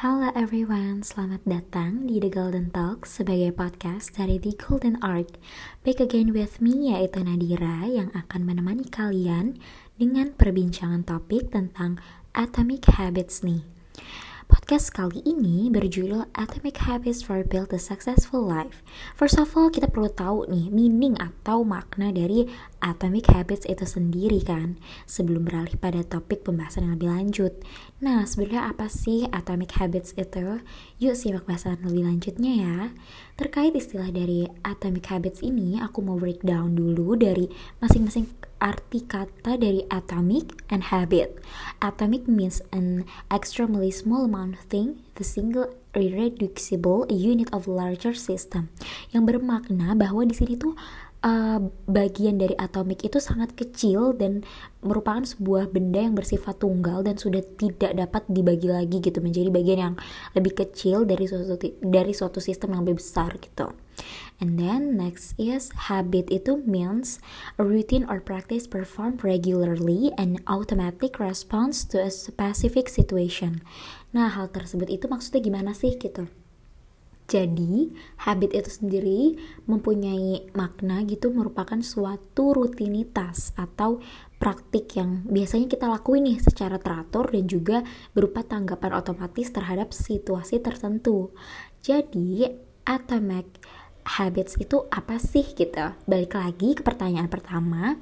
Halo everyone, selamat datang di The Golden Talk sebagai podcast dari The Golden Arc. Back again with me yaitu Nadira yang akan menemani kalian dengan perbincangan topik tentang Atomic Habits nih. Podcast kali ini berjudul Atomic Habits for Build a Successful Life. First of all, kita perlu tahu nih meaning atau makna dari Atomic Habits itu sendiri kan, sebelum beralih pada topik pembahasan yang lebih lanjut. Nah, sebenarnya apa sih Atomic Habits itu? Yuk simak bahasan lebih lanjutnya ya. Terkait istilah dari Atomic Habits ini, aku mau breakdown dulu dari masing-masing arti kata dari atomic and habit. Atomic means an extremely small amount of thing, the single irreducible unit of larger system. Yang bermakna bahwa di sini tuh uh, bagian dari atomik itu sangat kecil dan merupakan sebuah benda yang bersifat tunggal dan sudah tidak dapat dibagi lagi gitu menjadi bagian yang lebih kecil dari suatu dari suatu sistem yang lebih besar gitu. And then next is habit itu means a routine or practice performed regularly and automatic response to a specific situation. Nah, hal tersebut itu maksudnya gimana sih gitu? Jadi, habit itu sendiri mempunyai makna gitu merupakan suatu rutinitas atau praktik yang biasanya kita lakuin nih secara teratur dan juga berupa tanggapan otomatis terhadap situasi tertentu. Jadi, atomic habits itu apa sih gitu? Balik lagi ke pertanyaan pertama.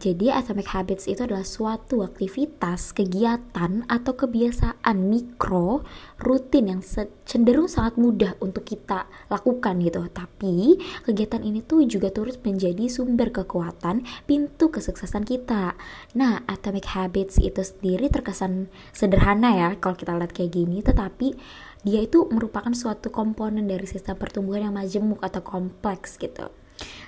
Jadi atomic habits itu adalah suatu aktivitas, kegiatan atau kebiasaan mikro rutin yang cenderung sangat mudah untuk kita lakukan gitu. Tapi kegiatan ini tuh juga turut menjadi sumber kekuatan pintu kesuksesan kita. Nah, atomic habits itu sendiri terkesan sederhana ya kalau kita lihat kayak gini, tetapi dia itu merupakan suatu komponen dari sistem pertumbuhan yang majemuk atau kompleks gitu.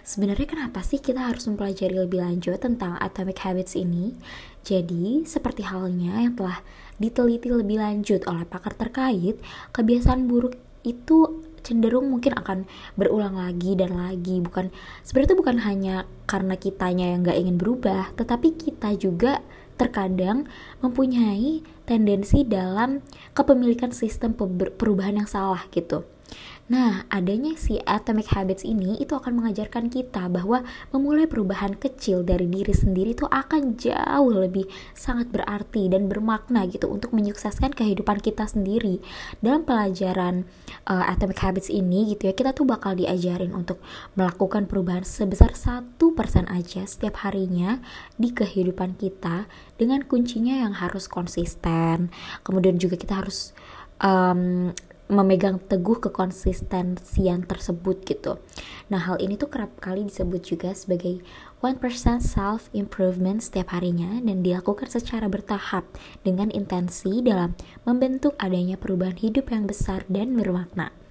Sebenarnya kenapa sih kita harus mempelajari lebih lanjut tentang atomic habits ini? Jadi, seperti halnya yang telah diteliti lebih lanjut oleh pakar terkait, kebiasaan buruk itu cenderung mungkin akan berulang lagi dan lagi bukan sebenarnya itu bukan hanya karena kitanya yang nggak ingin berubah tetapi kita juga terkadang mempunyai tendensi dalam kepemilikan sistem perubahan yang salah gitu. Nah, adanya si Atomic Habits ini itu akan mengajarkan kita bahwa memulai perubahan kecil dari diri sendiri itu akan jauh lebih sangat berarti dan bermakna gitu untuk menyukseskan kehidupan kita sendiri. Dalam pelajaran uh, Atomic Habits ini gitu ya, kita tuh bakal diajarin untuk melakukan perubahan sebesar satu persen aja setiap harinya di kehidupan kita dengan kuncinya yang harus konsisten. Kemudian juga kita harus um, memegang teguh kekonsistensian tersebut gitu. Nah, hal ini tuh kerap kali disebut juga sebagai 1% self improvement setiap harinya dan dilakukan secara bertahap dengan intensi dalam membentuk adanya perubahan hidup yang besar dan bermakna.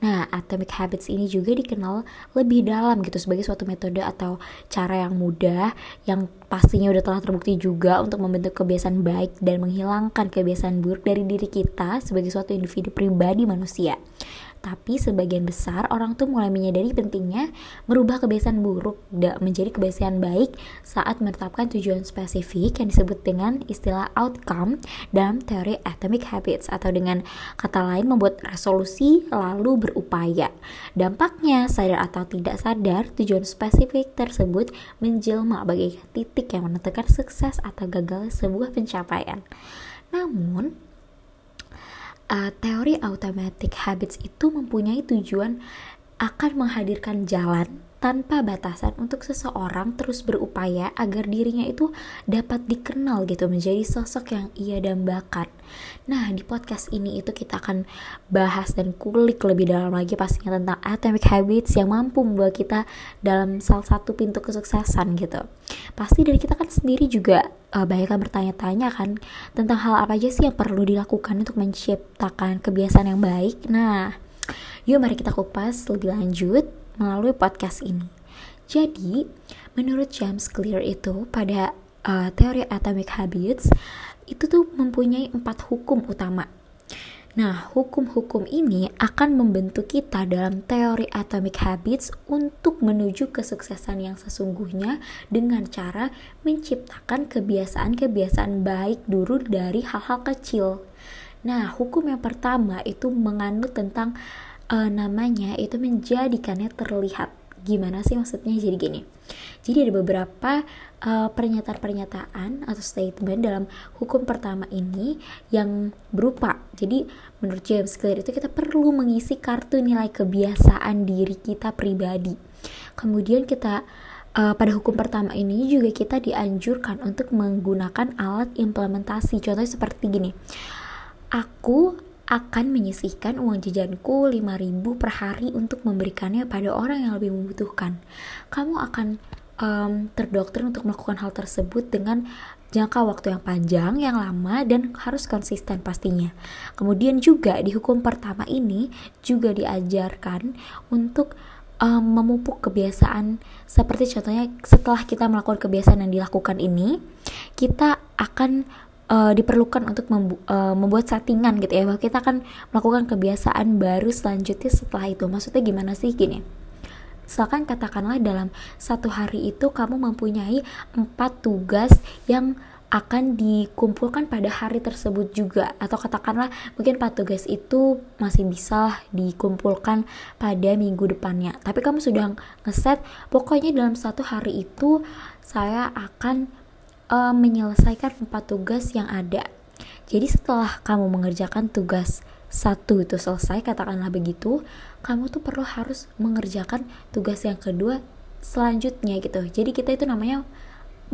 Nah, Atomic Habits ini juga dikenal lebih dalam gitu sebagai suatu metode atau cara yang mudah yang pastinya udah telah terbukti juga untuk membentuk kebiasaan baik dan menghilangkan kebiasaan buruk dari diri kita sebagai suatu individu pribadi manusia. Tapi sebagian besar orang tuh mulai menyadari pentingnya merubah kebiasaan buruk menjadi kebiasaan baik saat menetapkan tujuan spesifik yang disebut dengan istilah outcome dalam teori atomic habits atau dengan kata lain membuat resolusi lalu berupaya. Dampaknya sadar atau tidak sadar tujuan spesifik tersebut menjelma bagaikan titik yang menentukan sukses atau gagal sebuah pencapaian. Namun, uh, teori automatic habits itu mempunyai tujuan akan menghadirkan jalan tanpa batasan untuk seseorang terus berupaya agar dirinya itu dapat dikenal gitu menjadi sosok yang ia dambakan. Nah, di podcast ini itu kita akan bahas dan kulik lebih dalam lagi pastinya tentang atomic habits yang mampu membawa kita dalam salah satu pintu kesuksesan gitu. Pasti dari kita kan sendiri juga uh, banyak kan bertanya-tanya kan tentang hal apa aja sih yang perlu dilakukan untuk menciptakan kebiasaan yang baik. Nah, yuk mari kita kupas lebih lanjut melalui podcast ini. Jadi, menurut James Clear itu pada uh, teori atomic habits itu tuh mempunyai empat hukum utama. Nah, hukum-hukum ini akan membentuk kita dalam teori atomic habits untuk menuju kesuksesan yang sesungguhnya dengan cara menciptakan kebiasaan-kebiasaan baik dulu dari hal-hal kecil. Nah, hukum yang pertama itu menganut tentang uh, namanya itu menjadikannya terlihat. Gimana sih maksudnya? Jadi gini. Jadi ada beberapa uh, pernyataan-pernyataan atau statement dalam hukum pertama ini yang berupa. Jadi menurut James Clear itu kita perlu mengisi kartu nilai kebiasaan diri kita pribadi. Kemudian kita uh, pada hukum pertama ini juga kita dianjurkan untuk menggunakan alat implementasi. Contohnya seperti gini. Aku akan menyisihkan uang jajanku 5000 per hari untuk memberikannya pada orang yang lebih membutuhkan. Kamu akan um, terdoktrin untuk melakukan hal tersebut dengan jangka waktu yang panjang, yang lama, dan harus konsisten pastinya. Kemudian juga di hukum pertama ini juga diajarkan untuk um, memupuk kebiasaan seperti contohnya setelah kita melakukan kebiasaan yang dilakukan ini, kita akan uh, diperlukan untuk membu uh, membuat settingan gitu ya bahwa kita akan melakukan kebiasaan baru selanjutnya setelah itu. Maksudnya gimana sih gini? Misalkan katakanlah dalam satu hari itu kamu mempunyai empat tugas yang akan dikumpulkan pada hari tersebut juga atau katakanlah mungkin empat tugas itu masih bisa dikumpulkan pada minggu depannya tapi kamu sudah ngeset pokoknya dalam satu hari itu saya akan uh, menyelesaikan empat tugas yang ada. Jadi setelah kamu mengerjakan tugas satu itu selesai katakanlah begitu kamu tuh perlu harus mengerjakan tugas yang kedua selanjutnya gitu. Jadi kita itu namanya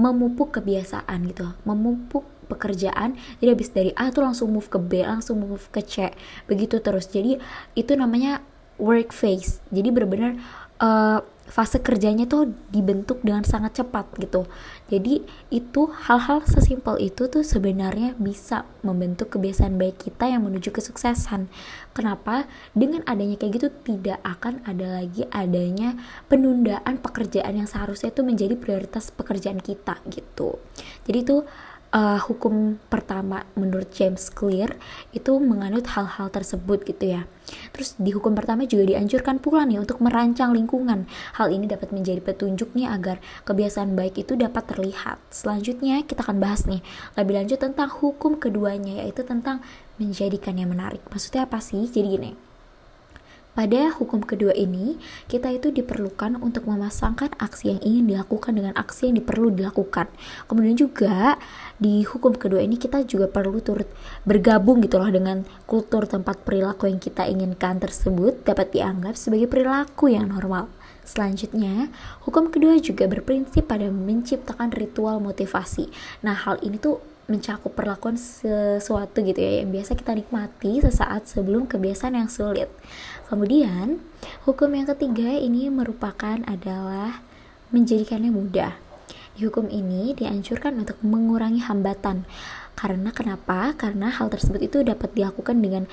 memupuk kebiasaan gitu memupuk pekerjaan. Jadi habis dari A tuh langsung move ke B langsung move ke C begitu terus. Jadi itu namanya work phase. Jadi benar-benar uh, fase kerjanya tuh dibentuk dengan sangat cepat gitu. Jadi itu hal-hal sesimpel itu tuh sebenarnya bisa membentuk kebiasaan baik kita yang menuju kesuksesan. Kenapa? Dengan adanya kayak gitu tidak akan ada lagi adanya penundaan pekerjaan yang seharusnya itu menjadi prioritas pekerjaan kita gitu. Jadi itu uh, hukum pertama menurut James Clear itu menganut hal-hal tersebut gitu ya. Terus di hukum pertama juga dianjurkan pula nih untuk merancang lingkungan. Hal ini dapat menjadi petunjuk nih agar kebiasaan baik itu dapat terlihat. Selanjutnya kita akan bahas nih lebih lanjut tentang hukum keduanya yaitu tentang menjadikannya menarik. Maksudnya apa sih? Jadi gini pada hukum kedua ini, kita itu diperlukan untuk memasangkan aksi yang ingin dilakukan dengan aksi yang diperlu dilakukan. Kemudian juga di hukum kedua ini kita juga perlu turut bergabung gitu loh dengan kultur tempat perilaku yang kita inginkan tersebut dapat dianggap sebagai perilaku yang normal. Selanjutnya, hukum kedua juga berprinsip pada menciptakan ritual motivasi. Nah, hal ini tuh mencakup perlakuan sesuatu gitu ya yang biasa kita nikmati sesaat sebelum kebiasaan yang sulit. Kemudian, hukum yang ketiga ini merupakan adalah menjadikannya mudah. Di hukum ini dianjurkan untuk mengurangi hambatan. Karena kenapa? Karena hal tersebut itu dapat dilakukan dengan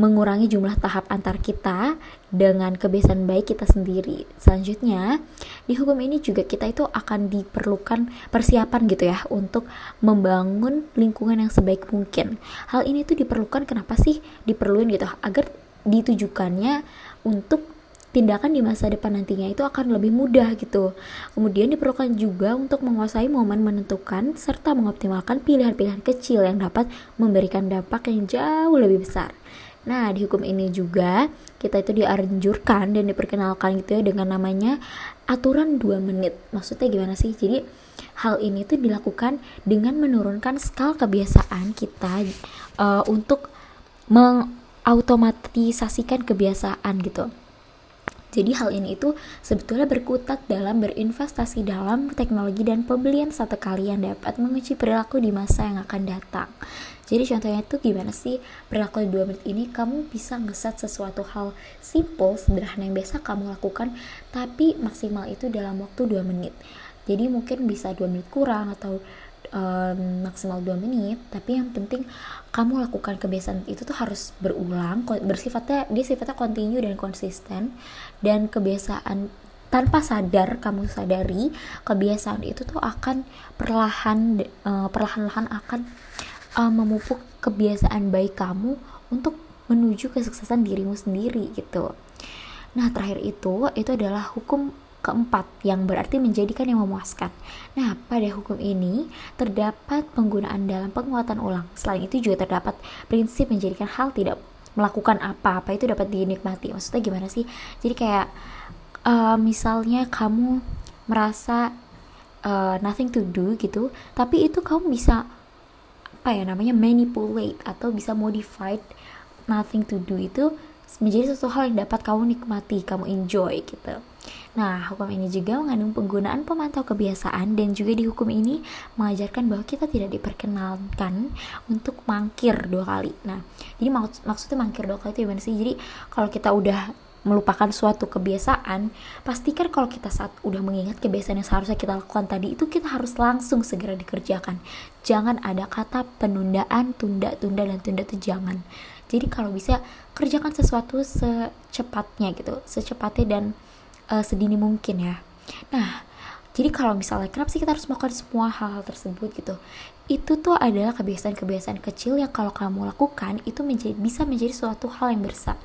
mengurangi jumlah tahap antar kita dengan kebiasaan baik kita sendiri. Selanjutnya, di hukum ini juga kita itu akan diperlukan persiapan gitu ya untuk membangun lingkungan yang sebaik mungkin. Hal ini tuh diperlukan kenapa sih diperluin gitu agar ditujukannya untuk tindakan di masa depan nantinya itu akan lebih mudah gitu. Kemudian diperlukan juga untuk menguasai momen menentukan serta mengoptimalkan pilihan-pilihan kecil yang dapat memberikan dampak yang jauh lebih besar. Nah, di hukum ini juga kita itu dianjurkan dan diperkenalkan gitu ya dengan namanya aturan 2 menit. Maksudnya gimana sih? Jadi hal ini tuh dilakukan dengan menurunkan skala kebiasaan kita uh, untuk mengautomatisasikan kebiasaan gitu. Jadi hal ini itu sebetulnya berkutat dalam berinvestasi dalam teknologi dan pembelian satu kali yang dapat menguji perilaku di masa yang akan datang. Jadi contohnya itu gimana sih perilaku di 2 menit ini kamu bisa ngeset sesuatu hal simple, sederhana yang biasa kamu lakukan tapi maksimal itu dalam waktu 2 menit. Jadi mungkin bisa 2 menit kurang atau um, maksimal 2 menit tapi yang penting kamu lakukan kebiasaan itu tuh harus berulang bersifatnya dia sifatnya kontinu dan konsisten dan kebiasaan tanpa sadar kamu sadari kebiasaan itu tuh akan perlahan uh, perlahan-lahan akan uh, memupuk kebiasaan baik kamu untuk menuju kesuksesan dirimu sendiri gitu. Nah, terakhir itu itu adalah hukum keempat yang berarti menjadikan yang memuaskan. Nah, pada hukum ini terdapat penggunaan dalam penguatan ulang. Selain itu juga terdapat prinsip menjadikan hal tidak melakukan apa-apa itu dapat dinikmati. Maksudnya gimana sih? Jadi kayak uh, misalnya kamu merasa uh, nothing to do gitu, tapi itu kamu bisa apa ya namanya manipulate atau bisa modified nothing to do itu menjadi sesuatu hal yang dapat kamu nikmati, kamu enjoy gitu. Nah, hukum ini juga mengandung penggunaan pemantau kebiasaan dan juga di hukum ini mengajarkan bahwa kita tidak diperkenalkan untuk mangkir dua kali. Nah, jadi mak maksudnya mangkir dua kali itu gimana sih? Jadi kalau kita udah melupakan suatu kebiasaan, pastikan kalau kita saat udah mengingat kebiasaan yang seharusnya kita lakukan tadi itu kita harus langsung segera dikerjakan. Jangan ada kata penundaan, tunda, tunda dan tunda itu jangan. Jadi kalau bisa kerjakan sesuatu secepatnya gitu, secepatnya dan uh, sedini mungkin ya. Nah, jadi kalau misalnya kenapa sih kita harus melakukan semua hal-hal tersebut gitu? Itu tuh adalah kebiasaan-kebiasaan kecil yang kalau kamu lakukan itu menjadi bisa menjadi suatu hal yang besar.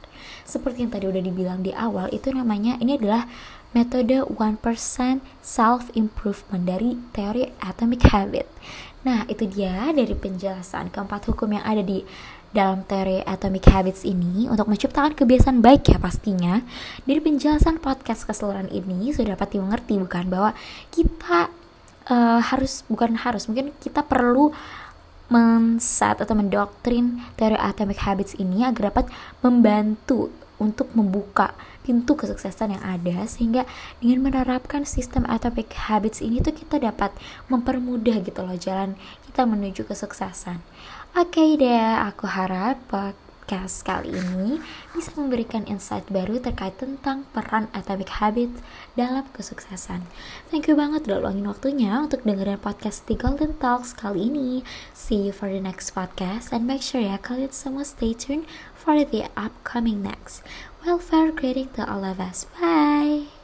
Seperti yang tadi udah dibilang di awal, itu namanya ini adalah metode 1% self improvement dari teori atomic habit. Nah, itu dia dari penjelasan keempat hukum yang ada di dalam teori Atomic Habits ini untuk menciptakan kebiasaan baik ya pastinya. Dari penjelasan podcast keseluruhan ini sudah dapat dimengerti bukan bahwa kita uh, harus bukan harus mungkin kita perlu menset atau mendoktrin teori Atomic Habits ini agar dapat membantu untuk membuka pintu kesuksesan yang ada sehingga dengan menerapkan sistem atomic habits ini tuh kita dapat mempermudah gitu loh jalan kita menuju kesuksesan. Oke okay deh, aku harap podcast kali ini bisa memberikan insight baru terkait tentang peran atomic habit dalam kesuksesan. Thank you banget udah luangin waktunya untuk dengerin podcast The Golden Talks kali ini. See you for the next podcast and make sure ya kalian semua stay tuned for the upcoming next. Welfare greeting to all of us. Bye!